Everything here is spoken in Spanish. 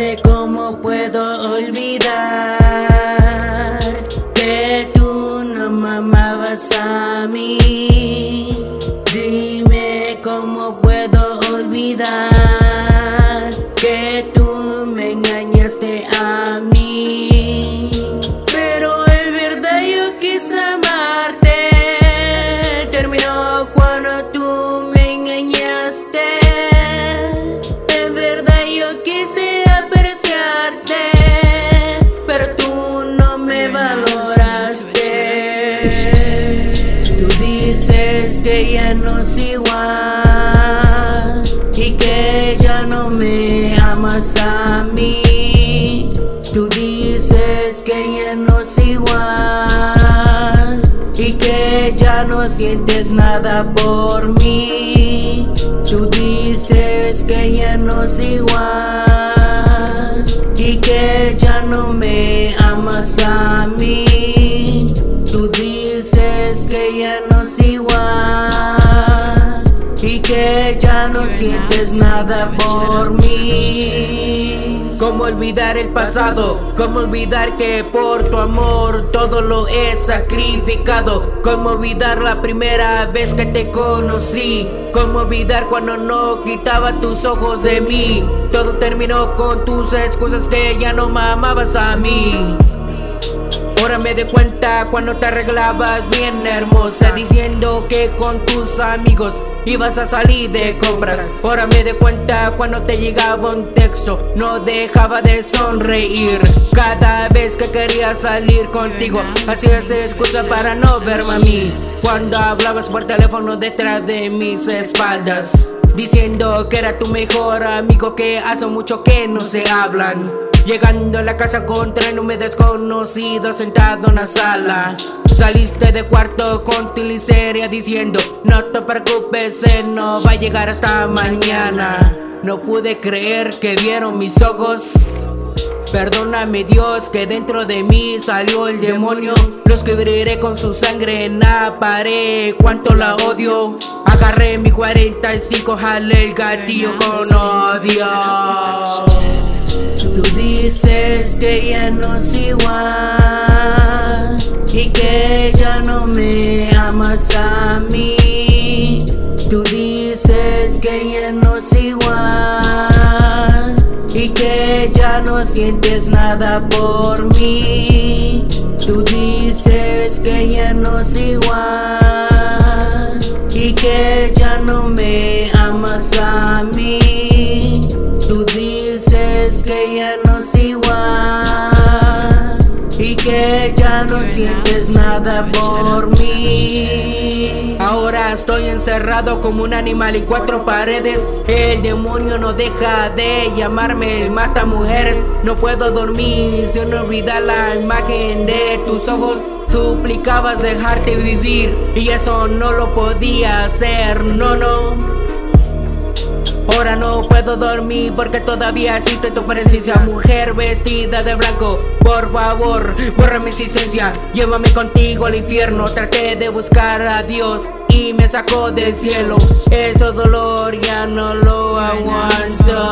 Dime cómo puedo olvidar que tú no me amabas a mí. Dime cómo puedo olvidar dices que ya no es igual. Y que ya no me amas a mí. Tú dices que ya no es igual y que ya no sientes nada por mí. Tú dices que ya no es igual y que ya no me amas a mí. Que ya no es igual y que ya no sientes nada por mí. ¿Cómo olvidar el pasado? ¿Cómo olvidar que por tu amor todo lo he sacrificado? ¿Cómo olvidar la primera vez que te conocí? ¿Cómo olvidar cuando no quitaba tus ojos de mí? Todo terminó con tus excusas que ya no me amabas a mí. Ahora me doy cuenta cuando te arreglabas bien hermosa Diciendo que con tus amigos ibas a salir de compras. Ahora me doy cuenta cuando te llegaba un texto No dejaba de sonreír. Cada vez que quería salir contigo Hacías excusa para no verme a mí. Cuando hablabas por teléfono detrás de mis espaldas Diciendo que era tu mejor amigo que hace mucho que no se hablan Llegando a la casa con tren me desconocido sentado en la sala Saliste de cuarto con tu liceria diciendo No te preocupes, él no va a llegar hasta mañana No pude creer que vieron mis ojos Perdóname Dios que dentro de mí salió el demonio Lo escribiré con su sangre en la pared Cuánto la odio Agarré mi 45, jalé el gatillo con odio Tú dices que ya no es igual y que ya no me amas a mí. Tú dices que ya no es igual y que ya no sientes nada por mí. Tú dices que ya no es igual y que ya no me amas a mí. Ya no sientes nada por mí. Ahora estoy encerrado como un animal en cuatro paredes. El demonio no deja de llamarme mata mujeres. No puedo dormir sin olvidar la imagen de tus ojos. Suplicabas dejarte vivir y eso no lo podía hacer, no, no. Ahora no puedo dormir porque todavía existe tu presencia. Mujer vestida de blanco, por favor, borra mi existencia. Llévame contigo al infierno, traté de buscar a Dios y me sacó del cielo. Ese dolor ya no lo aguanto